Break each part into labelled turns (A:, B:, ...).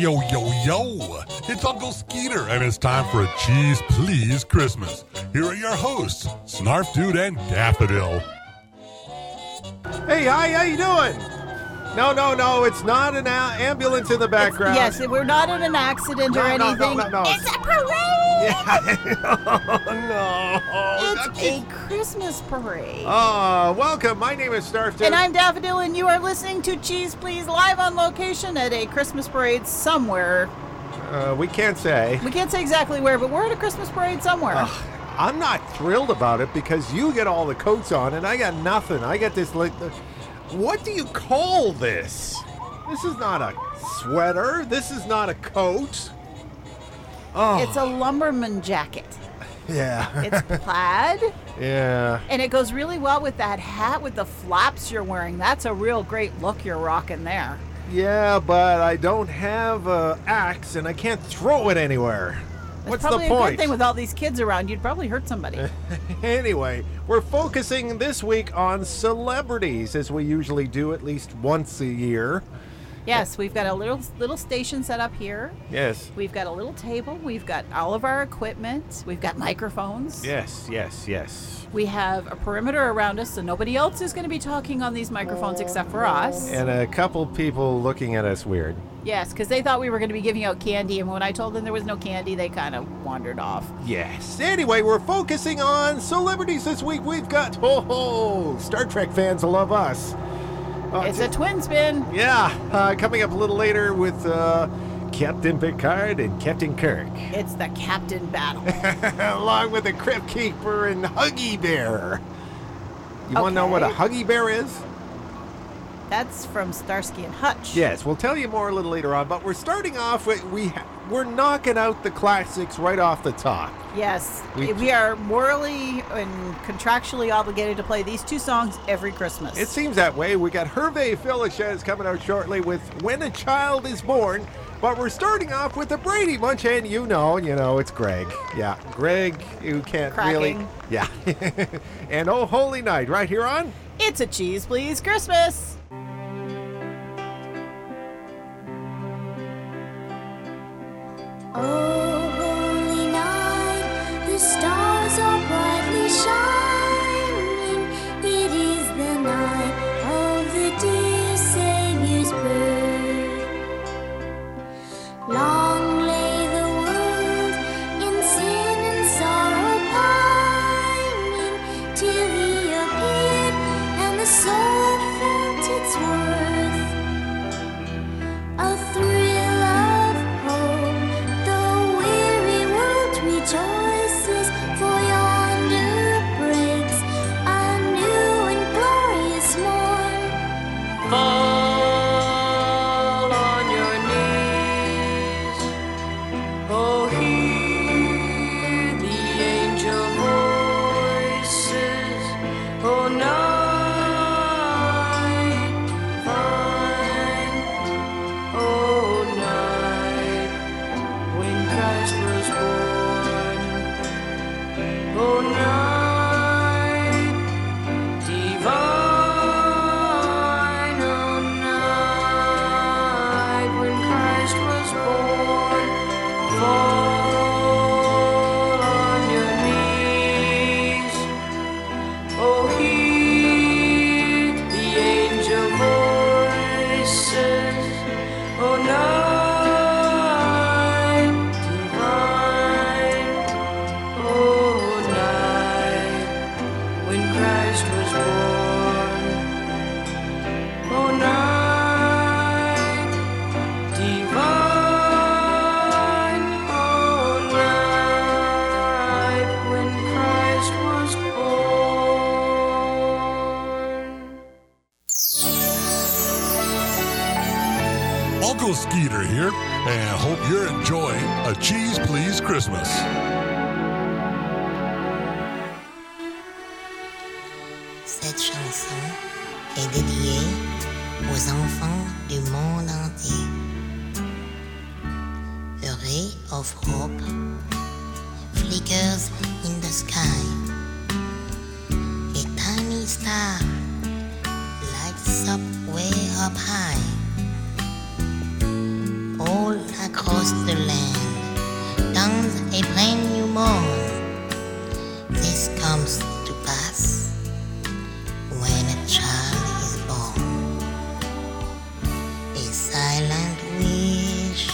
A: Yo, yo, yo! It's Uncle Skeeter, and it's time for a Cheese Please Christmas. Here are your hosts, Snarf Dude and Daffodil.
B: Hey, hi, how you doing? No, no, no, it's not an a- ambulance in the background.
C: Yes, we're not in an accident or
B: No, no, no,
C: anything.
B: no, no.
C: It's a parade.
B: Oh, no.
C: It's a Christmas parade.
B: Oh, welcome. My name is Snarf
C: and I'm Daffodil, and you are listening to Cheese Please live on location at a Christmas parade somewhere.
B: Uh, we can't say.
C: We can't say exactly where, but we're at a Christmas parade somewhere.
B: I'm not thrilled about it because you get all the coats on and I got nothing. I got this like, what do you call this? This is not a sweater. This is not a coat. Oh,
C: It's a lumberman jacket.
B: yeah,
C: It's plaid,
B: yeah.
C: and it goes really well with that hat with the flaps you're wearing. That's a real great look you're rocking there.
B: Yeah, but I don't have a axe and I can't throw it anywhere.
C: That's
B: What's
C: probably
B: the
C: a
B: point?
C: good thing with all these kids around. You'd probably hurt somebody.
B: anyway, we're focusing this week on celebrities as we usually do at least once a year.
C: Yes, we've got a little little station set up here.
B: Yes.
C: We've got a little table. We've got all of our equipment. We've got microphones.
B: Yes, yes, yes.
C: We have a perimeter around us, so nobody else is going to be talking on these microphones except for us.
B: And a couple people looking at us weird.
C: Yes, because they thought we were going to be giving out candy, and when I told them there was no candy, they kind of wandered off.
B: Yes. Anyway, we're focusing on celebrities this week. We've got oh, oh Star Trek fans will love us. Uh,
C: It's a twin spin.
B: yeah, uh, coming up a little later with uh, Captain Picard and Captain Kirk,
C: It's the captain battle.
B: along with the Crypt Keeper and Huggy Bear. You want to know what a Huggy Bear is?
C: That's from Starsky and Hutch.
B: Yes, we'll tell you more a little later on. But we're starting off with we we're knocking out the classics right off the top.
C: Yes,
B: We-
C: we, are morally and contractually obligated to play these two songs every Christmas.
B: It seems that way. We got Hervé Villechaize coming out shortly with When a Child is Born. But we're starting off with the Brady Bunch, and you know, you know, it's Greg. Yeah, Greg, you can't really.
C: Cracking.
B: Yeah. and Oh Holy Night, right here on.
C: It's a cheese, please, Christmas.
D: Oh, holy night, the stars are brightly shining.
A: Christmas.
E: Cette chanson est dédiée aux enfants du monde entier. A ray of hope flickers in the sky. A tiny star lights up way up high. All comes a brand new morn. This comes to pass when a child is born. A silent wish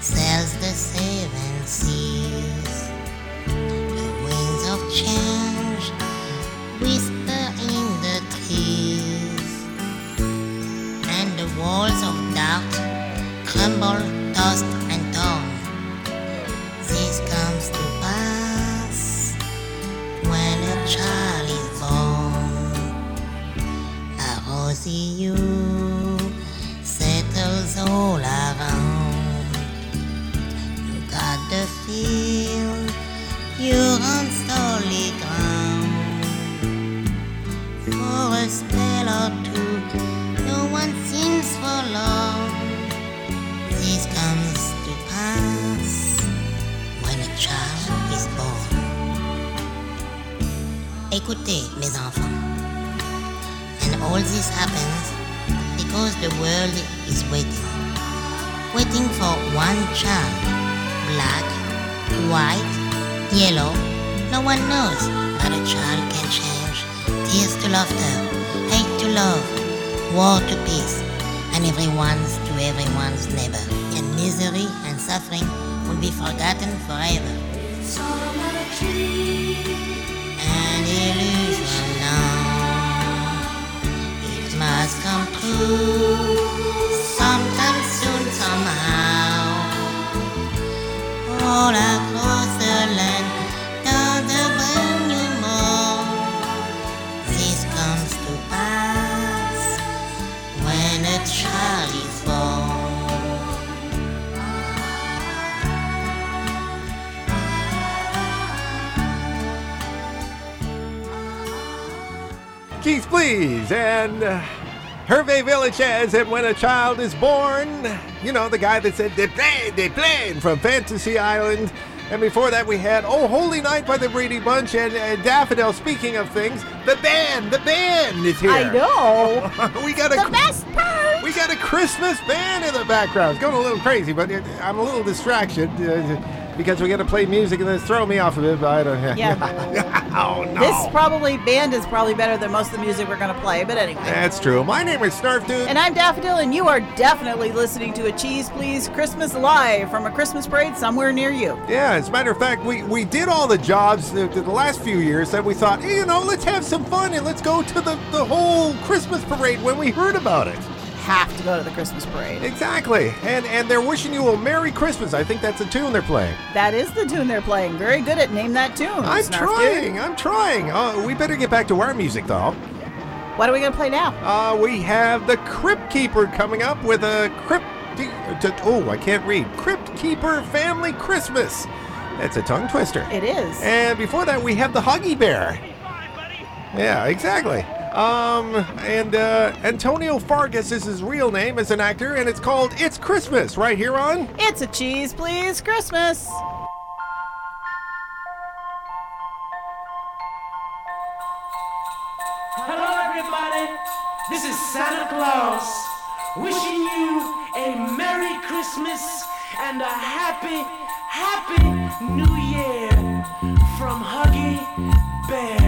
E: sails the seven seas. The winds of change whisper in the trees, and the walls of doubt crumble, tossed A rosy yellow. No one knows, but a child can change. Tears to laughter, hate to love, war to peace, and everyone's to everyone's neighbor. And misery and suffering will be forgotten forever. An illusion now. It must come true sometime soon, somehow. All across
B: please. And Hervé Villechaize and When a Child is Born. You know, the guy that said, they played, they played from Fantasy Island. And before that, we had Oh Holy Night by the Brady Bunch and uh, Daffodil. Speaking of things, the band, the band is here.
C: I know.
B: we got a
C: the best part.
B: we got a Christmas band in the background. It's going a little crazy, but it, I'm a little distraction uh, because we got to play music and then throw me off of it. But I don't.
C: Yeah.
B: oh no.
C: This probably band is probably better than most of the music we're gonna play. But anyway.
B: That's true. My name is Snarf Dude.
C: And I'm Daffodil, and you are definitely listening to a Cheese Please Christmas Live from a Christmas parade somewhere near you.
B: Yeah, as a matter of fact, we, we did all the jobs the, the last few years that we thought, hey, you know, let's have some fun and let's go to the, the whole Christmas parade when we heard about it.
C: Have to go to the Christmas parade.
B: Exactly. And and they're wishing you a Merry Christmas. I think that's the tune they're playing.
C: That is the tune they're playing. Very good at name that tune.
B: I'm
C: Snarf
B: trying.
C: Dude.
B: I'm trying. Uh, we better get back to our music, though.
C: What are we gonna play now?
B: Uh, we have the Crypt Keeper coming up with a Crypt. Oh, I can't read. Crypt Keeper Family Christmas. That's a tongue twister.
C: It is.
B: And before that, we have the Huggy Bear. Yeah, exactly. Um, and uh, Antonio Fargas is his real name as an actor, and it's called It's Christmas right here on.
C: It's a Cheese Please Christmas.
F: Hello, everybody. This is Santa Claus wishing you a Merry Christmas and a happy, happy New Year from Huggy Bear.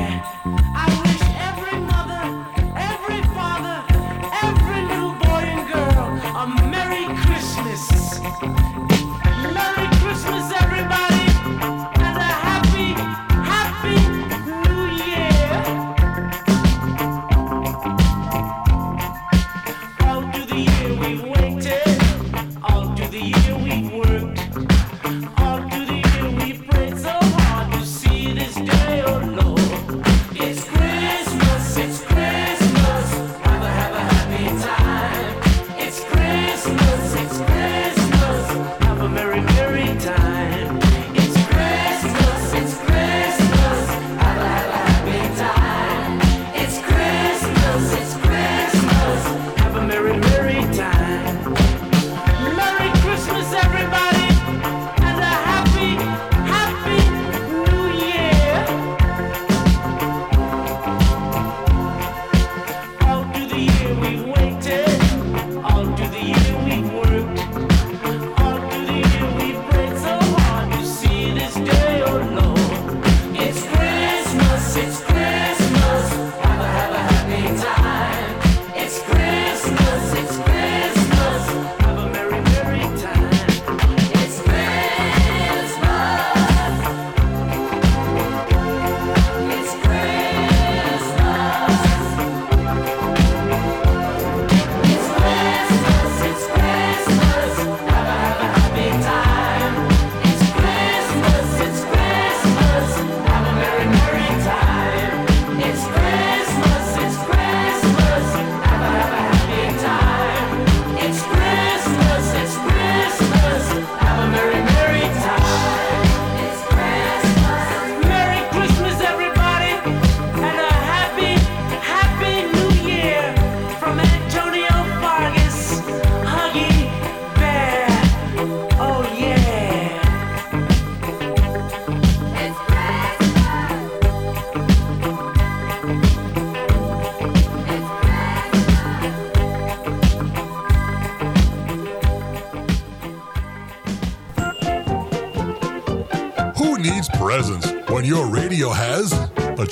A: It's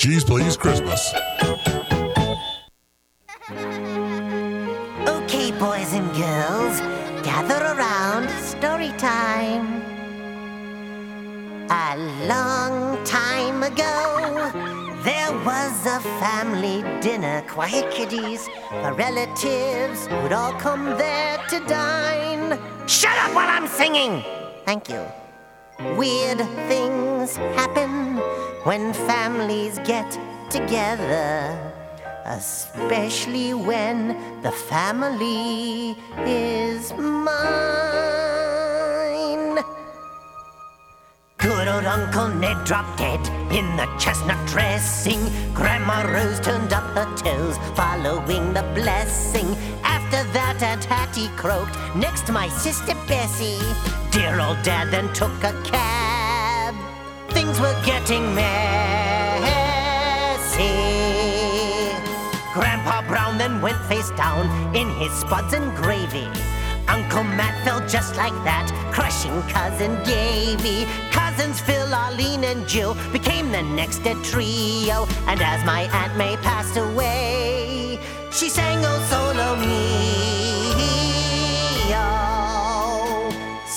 A: Cheese Please Christmas.
G: Okay, boys and girls, gather around. Story time. A long time ago, there was a family dinner. Quiet kiddies, the relatives would all come there to dine. Shut up while I'm singing! Thank you. Weird things happen when families get together, especially when the family is mine. Good old Uncle Ned dropped dead in the chestnut dressing. Grandma Rose turned up her toes, following the blessing. After that, Aunt Hattie croaked next to my sister Bessie. Dear old Dad then took a cab. Things were getting messy. Grandpa Brown then went face down in his spuds and gravy. Uncle Matt fell just like that, crushing cousin Davy. Cousins Phil, Arlene, and Jill became the next trio. And as my Aunt May passed away, she sang Oh Solo Mio.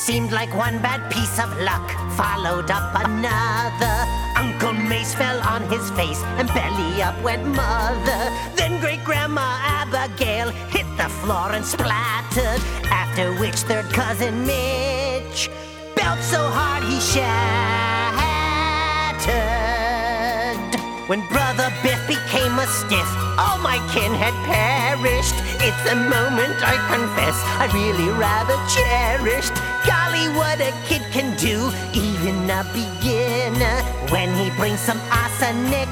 G: Seemed like one bad piece of luck followed up another. Uncle Mace fell on his face and belly up went mother. Then great grandma Abigail hit the floor and splattered. After which third cousin Mitch belt so hard he shattered. When brother Biff became a stiff, all my kin had perished. It's a moment I confess I really rather cherished. Golly, what a kid can do, even a beginner, when he brings some arsenic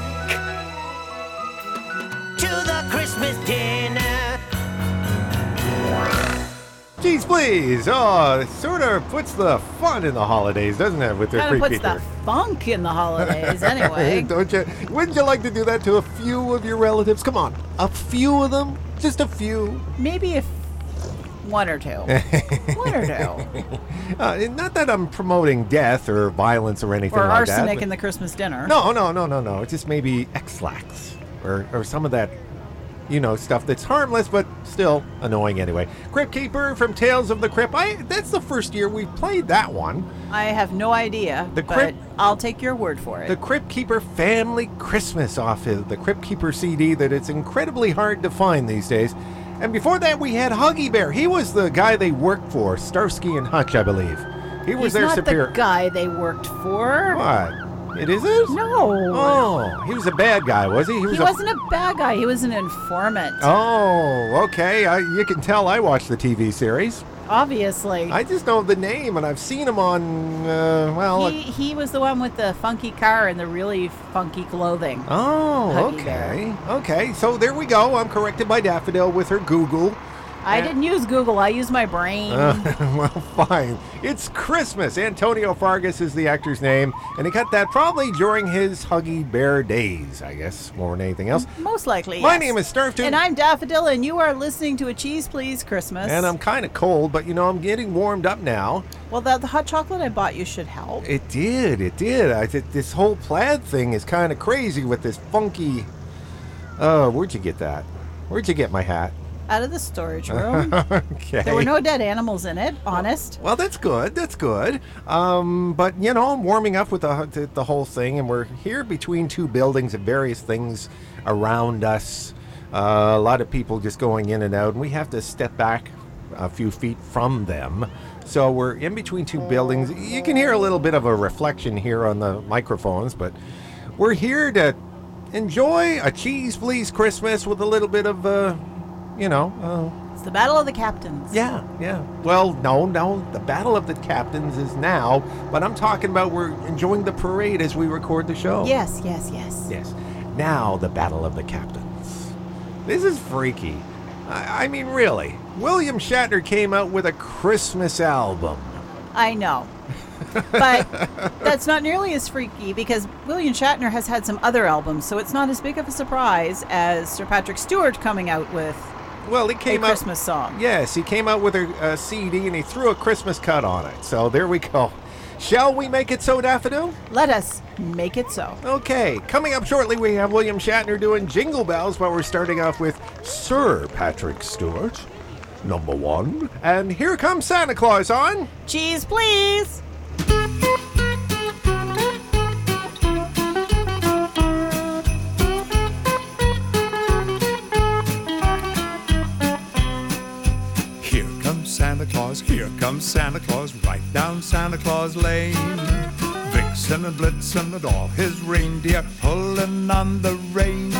G: to the Christmas dinner.
B: Jeez, please. Oh, it sort of puts the fun in the holidays, doesn't it? With their
C: Kind of puts the funk in the holidays, anyway.
B: Don't you? Wouldn't you like to do that to a few of your relatives? Come on, a few of them, just a few.
C: Maybe if one or two. one or two.
B: Uh, not that I'm promoting death or violence or anything
C: Or
B: like that.
C: arsenic in the Christmas dinner.
B: No, no, no, no, no. It's just maybe Ex-Lax or, or some of that, you know, stuff that's harmless but still annoying anyway. Crypt Keeper from Tales of the Crypt. I that's the first year we played that one.
C: I have no idea,
B: The
C: but
B: crypt-
C: I'll take your word for it.
B: The Crypt Keeper Family Christmas off of the Crypt Keeper CD that it's incredibly hard to find these days. And before that, we had Huggy Bear. He was the guy they worked for, Starsky and Hutch, I believe. He was
C: He's
B: their
C: not
B: superior.
C: the guy they worked for.
B: What? It isn't?
C: No.
B: Oh, he was a bad guy, was he?
C: he
B: was a
C: wasn't a bad guy. He was an informant.
B: Oh, okay. I, you can tell I watched the TV series.
C: Obviously.
B: I just know the name, and I've seen him on. Uh, well,
C: he, he was the one with the funky car and the really funky clothing.
B: oh,
C: Huggy
B: okay, okay. So there we go. I'm corrected by Daffodil with her Google.
C: I didn't use Google. I used my brain.
B: Uh, well, fine. It's Christmas. Antonio Fargas is the actor's name, and he cut that probably during his Huggy Bear days, I guess, more than anything else.
C: Most likely.
B: My
C: yes.
B: name is Starfton.
C: And I'm Daffodil, and you are listening to a Cheese Please Christmas.
B: And I'm kind of cold, but you know, I'm getting warmed up now.
C: Well, the, the hot chocolate I bought you should help.
B: It did. It did. I th- this whole plaid thing is kind of crazy with this funky. Oh, where'd you get that? Where'd you get my hat?
C: Out of the storage room.
B: okay.
C: there were no dead animals in it, honest.
B: Well, that's good. That's good. Um, but you know, I'm warming up with the, the the whole thing, and we're here between two buildings and various things around us. Uh, a lot of people just going in and out, and we have to step back a few feet from them. So we're in between two buildings. You can hear a little bit of a reflection here on the microphones, but we're here to enjoy a cheese please Christmas with a little bit of, uh, you know, uh,
C: It's the Battle of the Captains.
B: yeah, yeah. Well, no, no. The Battle of the Captains is now, but I'm talking about we're enjoying the parade as we record the show.
C: Yes, yes, yes.
B: Yes. Now the Battle of the Captains. This is freaky. I, I mean, really. William Shatner came out with a Christmas album.
C: I know. But that's not nearly as freaky because William Shatner has had some other albums, so it's not as big of a surprise as Sir Patrick Stewart coming out with
B: Well, he
C: a
B: came out.
C: Christmas song.
B: Yes, he came out with a, a CD and he threw a Christmas cut on it. So there we go. Shall we make it so, Daffodil?
C: Let us make it so.
B: Okay, coming up shortly, we have William Shatner doing Jingle Bells, but we're starting off with Sir Patrick Stewart, number one. And here comes Santa Claus on.
C: Cheese, please.
H: Claus, here comes Santa Claus, right down Santa Claus Lane. Vixen and Blitzen and all his reindeer pulling on the reins.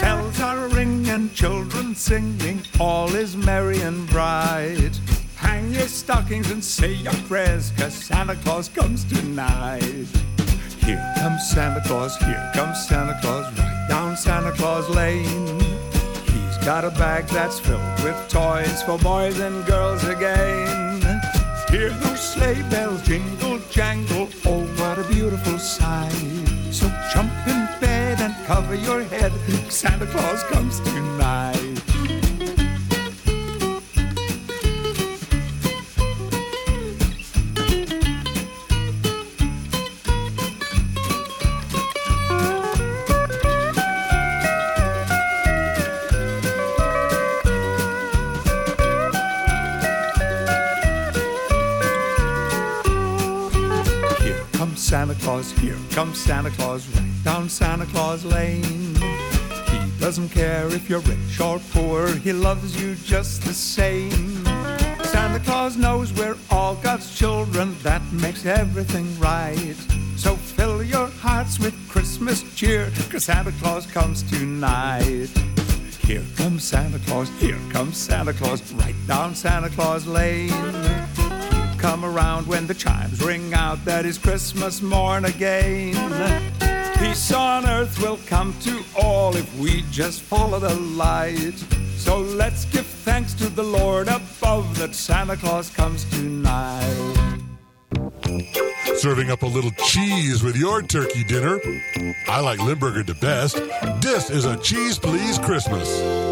H: Bells are ringing, children singing, all is merry and bright. Hang your stockings and say your prayers, cause Santa Claus comes tonight. Here comes Santa Claus, here comes Santa Claus, right down Santa Claus Lane. Got a bag that's filled with toys for boys and girls again. Hear those sleigh bells jingle jangle, oh what a beautiful sight. So jump in bed and cover your head, Santa Claus comes tonight. Here comes Santa Claus, right down Santa Claus Lane. He doesn't care if you're rich or poor, he loves you just the same. Santa Claus knows we're all God's children, that makes everything right. So fill your hearts with Christmas cheer, cause Santa Claus comes tonight. Here comes Santa Claus, here comes Santa Claus, right down Santa Claus Lane come around when the chimes ring out that is Christmas morn again. Peace on earth will come to all if we just follow the light. So let's give thanks to the Lord above that Santa Claus comes tonight.
A: Serving up a little cheese with your turkey dinner. I like Limburger the best. This is a Cheese Please Christmas.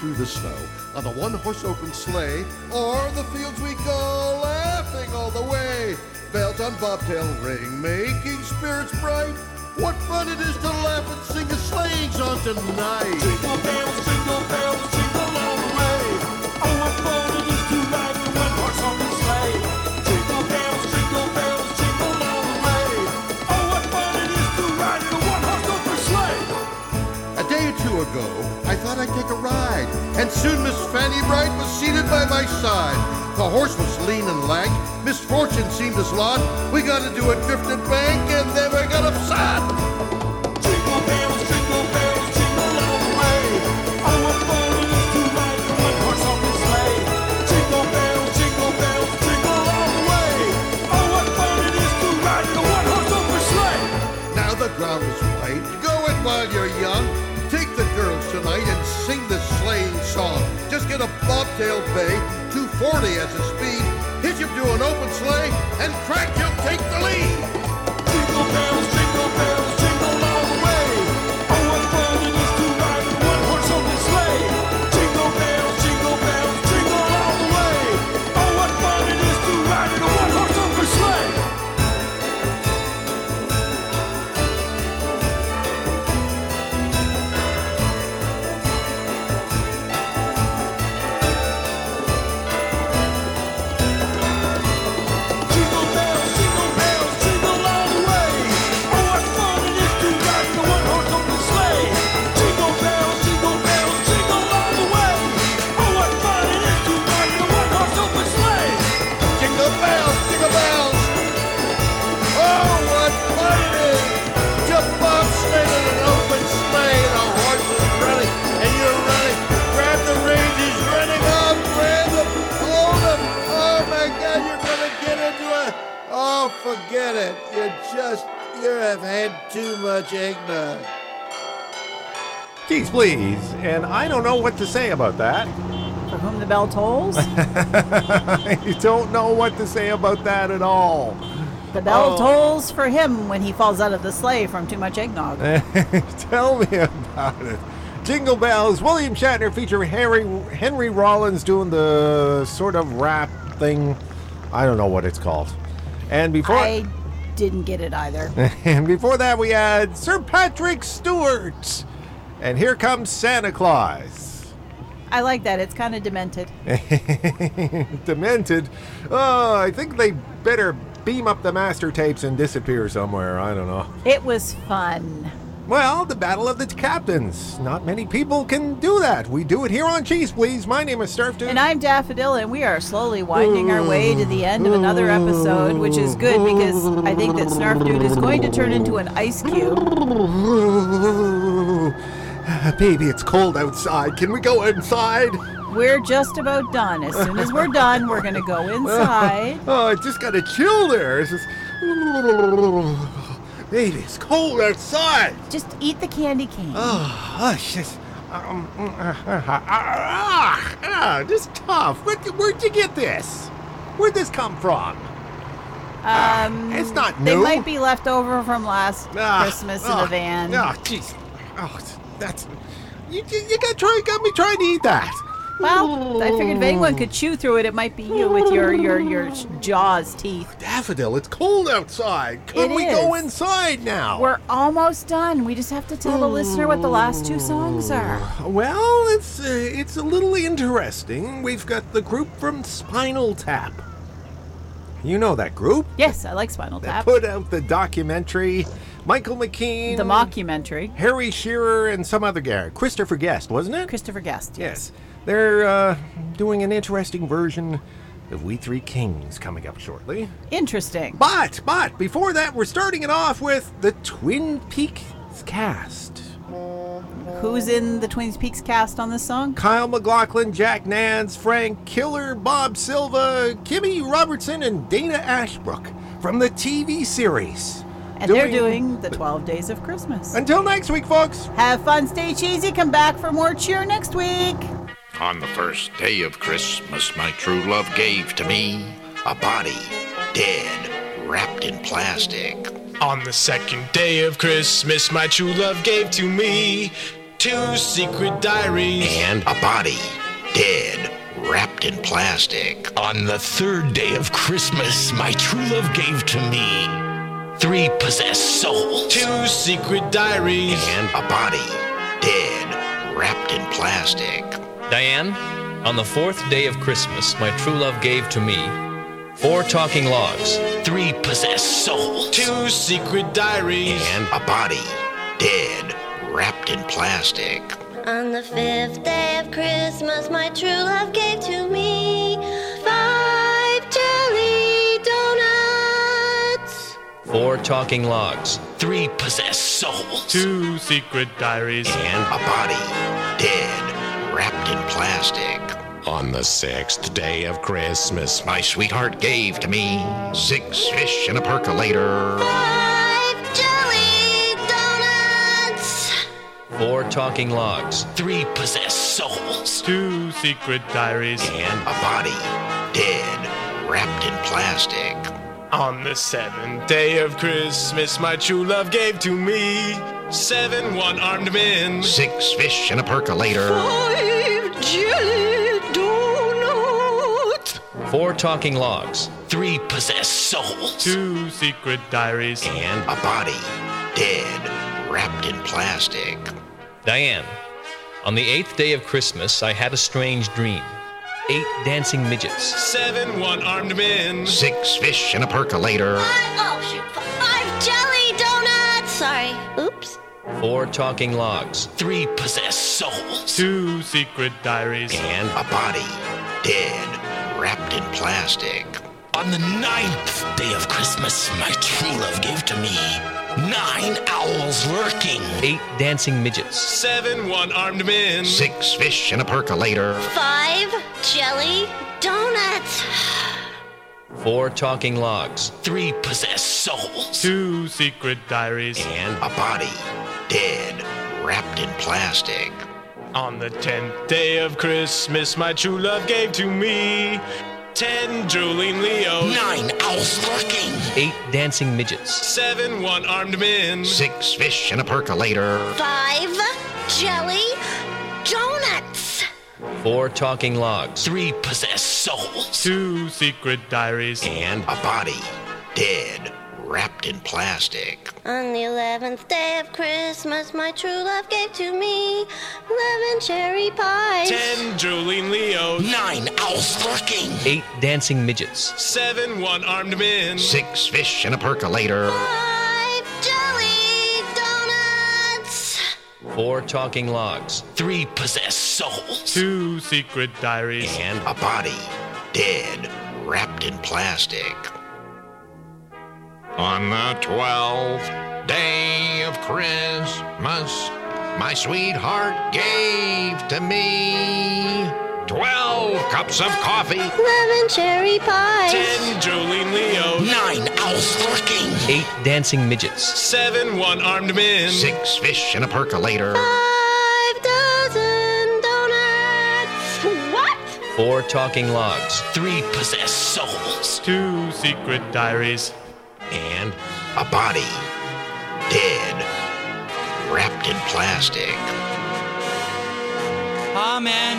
I: Through the snow on a one horse open sleigh, O'er the fields we go laughing all the way. Bells on bobtail ring, making spirits bright. What fun it is to laugh and sing a sleighing song tonight!
J: Jingle bells, jingle bells,
I: lot. We got to do a drifted bank, and then we got upset.
J: Jingle bells, jingle bells, jingle all the way. Oh, what fun it is to ride in horse open sleigh. Jingle bells, jingle bells, jingle all the way. Oh, what fun it is to ride in a one horse open sleigh.
I: Now the ground is white, go it while you're young. Take the girls tonight and sing this sleighing song. Just get a bobtail bay, 240 as a speed. Him to an open sleigh, and crack, you'll take the lead.
J: Jingle bells, Oh,
I: forget it. You just, you have had too much eggnog.
B: Geez, please. And I don't know what to say about that.
C: For whom the bell tolls,
B: I don't know what to say about that at all.
C: the bell
B: Oh.
C: tolls for him when he falls out of the sleigh from too much eggnog.
B: Tell me about it. Jingle Bells, William Shatner featuring Harry, Henry Rollins doing the sort of rap thing. I don't know what it's called. And before
C: I didn't get it either.
B: and before that we had Sir Patrick Stewart. And here comes Santa Claus.
C: I like that. It's kind of demented.
B: Demented. Oh, I think they better beam up the master tapes and disappear somewhere. I don't know.
C: It was fun.
B: Well, the Battle of the Captains. Not many people can do that. We do it here on Cheese Please. My name is Snarf Dude.
C: And I'm Daffodil, and we are slowly winding our way to the end of another episode, which is good because I think that Snarf Dude is going to turn into an ice cube.
B: Baby, it's cold outside. Can we go inside?
C: We're just about done. As soon as we're done, we're going to go inside.
B: Oh, I just got a chill there. It's just... Baby, it's cold outside.
C: Just eat the candy cane.
B: Oh, oh shit. Um, mm, uh, uh, uh, ah, ah, this is tough. Where'd, where'd you get this? Where'd this come from?
C: Um, ah,
B: it's not new.
C: They might be left over from last Christmas in the van.
B: Oh, jeez. Oh, that's... You, you, you got, try, got me trying to eat that.
C: Well, I figured if anyone could chew through it, it might be you with your your your jaws teeth.
B: Daffodil, it's cold outside. Can
C: It
B: we go
C: is.
B: inside now?
C: We're almost done. We just have to tell the listener what the last two songs are.
B: Well, it's uh, it's a little interesting. We've got the group from Spinal Tap. You know that group?
C: Yes, I like Spinal Tap.
B: put out the documentary. Michael McKean,
C: The mockumentary.
B: Harry Shearer, and some other guy. Christopher Guest, wasn't it?
C: Christopher Guest.
B: Yes. They're uh, doing an interesting version of We Three Kings coming up shortly.
C: Interesting.
B: But, but, before that, we're starting it off with the Twin Peaks cast.
C: Who's in the Twin Peaks cast on this song?
B: Kyle MacLachlan, Jack Nance, Frank Killer, Bob Silva, Kimmy Robertson, and Dana Ashbrook from the TV series.
C: And they're doing the 12 Days of Christmas.
B: Until next week, folks.
C: Have fun, stay cheesy. Come back for more cheer next week.
K: On the first day of Christmas, my true love gave to me a body dead, wrapped in plastic.
L: On the second day of Christmas, my true love gave to me two secret diaries.
K: And a body dead, wrapped in plastic.
M: On the third day of Christmas, my true love gave to me three possessed souls.
L: Two secret diaries.
K: And a body dead, wrapped in plastic.
N: Diane, on the fourth day of Christmas, my true love gave to me four talking logs.
M: Three possessed souls.
L: Two secret diaries.
K: And a body dead, wrapped in plastic.
D: On the fifth day of Christmas, my true love gave to me
N: Four talking logs.
M: Three possessed souls.
L: Two secret diaries.
K: And a body dead, wrapped in plastic.
O: On the sixth day of Christmas,
K: My sweetheart gave to me six fish and a percolator.
D: Five jelly donuts.
N: Four talking logs.
M: Three possessed souls.
L: Two secret diaries.
K: And a body dead, wrapped in plastic.
L: On the seventh day of Christmas, my true love gave to me seven one armed men.
K: Six fish and a percolator.
P: Five jelly donuts.
N: Four talking logs.
M: Three possessed souls.
L: Two secret diaries.
K: And a body dead, wrapped in plastic.
N: Diane, on the eighth day of Christmas, I had a strange dream. Eight dancing midgets.
L: Seven one armed men.
K: Six fish and a percolator.
D: Five, oh shoot, five jelly donuts. Sorry. Oops.
N: Four talking logs.
M: Three possessed souls.
L: Two secret diaries.
K: And a body dead, wrapped in plastic.
M: On the ninth day of Christmas, my true love gave to me nine owls lurking.
N: Eight dancing midgets.
L: Seven one armed men.
K: Six fish in a percolator.
D: Five jelly donuts.
N: Four talking logs.
M: Three possessed souls.
L: Two secret diaries.
K: And a body dead, wrapped in plastic.
L: On the tenth day of Christmas, my true love gave to me ten drooling Leos,
M: Nine owls lurking.
N: Eight dancing midgets.
L: seven one-armed men,
K: Six fish in a percolator.
D: Five jelly donuts.
N: Four talking logs.
M: Three possessed souls.
L: two secret diaries,
K: And a body, dead, wrapped in plastic.
D: On the eleventh day of Christmas, my true love gave to me eleven cherry pies.
L: ten drooling Leos,
M: Nine owls lurking.
N: Eight dancing midgets.
L: seven one-armed men,
K: Six fish in a percolator.
D: Five jelly donuts.
N: Four talking logs.
M: Three possessed souls.
L: two secret diaries,
K: And a body, dead, wrapped in plastic. On the twelfth day of Christmas, my sweetheart gave to me twelve cups of coffee.
D: Eleven cherry pies.
L: ten drooling Leos,
M: Nine owls lurking.
N: Eight dancing midgets.
L: seven one-armed men,
K: Six fish in a percolator.
D: Five dozen donuts. What?
N: Four talking logs.
M: Three possessed souls.
L: two secret diaries,
K: and a body, dead, wrapped in plastic.
Q: Amen.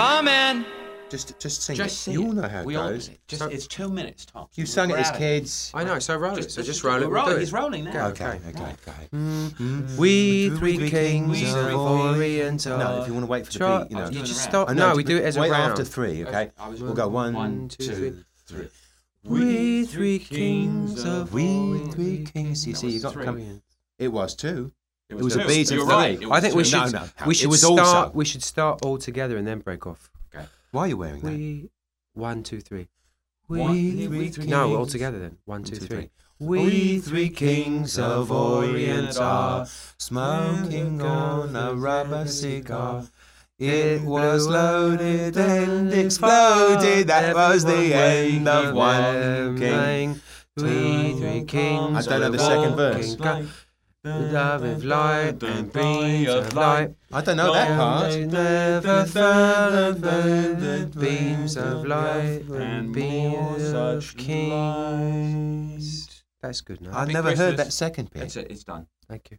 Q: Amen.
R: Just, just sing
Q: Just
R: it.
Q: sing
R: you
Q: it.
R: all know how it
Q: we all
R: goes.
Q: Just, it's two minutes tops.
R: You sang it
Q: We're
R: as
Q: out of
R: kids. I know, so roll it. So just roll it,
Q: We're
R: we'll do
Q: rolling.
R: it.
Q: He's rolling now.
R: Okay, okay, okay.
Q: Mm-hmm.
R: We three kings
Q: We
R: of
Q: three
R: Orient.
Q: kings
R: No, if you want to wait for the
Q: Try-
R: beat, you know. You
Q: doing
R: just
Q: a
R: start.
Q: round.
R: No,
Q: No,
R: we do it as a
Q: wait
R: round.
Q: after
R: three, okay?
Q: I was
R: We'll go one,
Q: one,
R: two,
Q: two,
R: three.
Q: We three kings of
R: We three kings. You see, you got
Q: three.
R: come. It was two.
Q: It
R: It
Q: was
R: was,
Q: two.
R: a beat of three.
Q: right, it was
S: I think we should.
R: No, no,
S: we should
R: was
S: start.
R: also.
S: We should start all together and then break off.
Q: Okay.
R: Why are you wearing that?
S: We one, two, three.
R: One,
S: We
R: three
S: three.
R: kings.
S: No, all together then. One, two,
R: two,
S: three.
R: three.
S: We three kings of Orient are
R: smoking on a rubber cigar. It was loaded and exploded. That was the end of one king.
S: We three kings.
R: I don't know the second verse.
S: Love of light and beams of light.
R: I don't know that part.
S: They never fell of the beams of light and beams of kings. That's good now.
R: I've never heard that second bit.
Q: It's, it's done.
S: Thank you.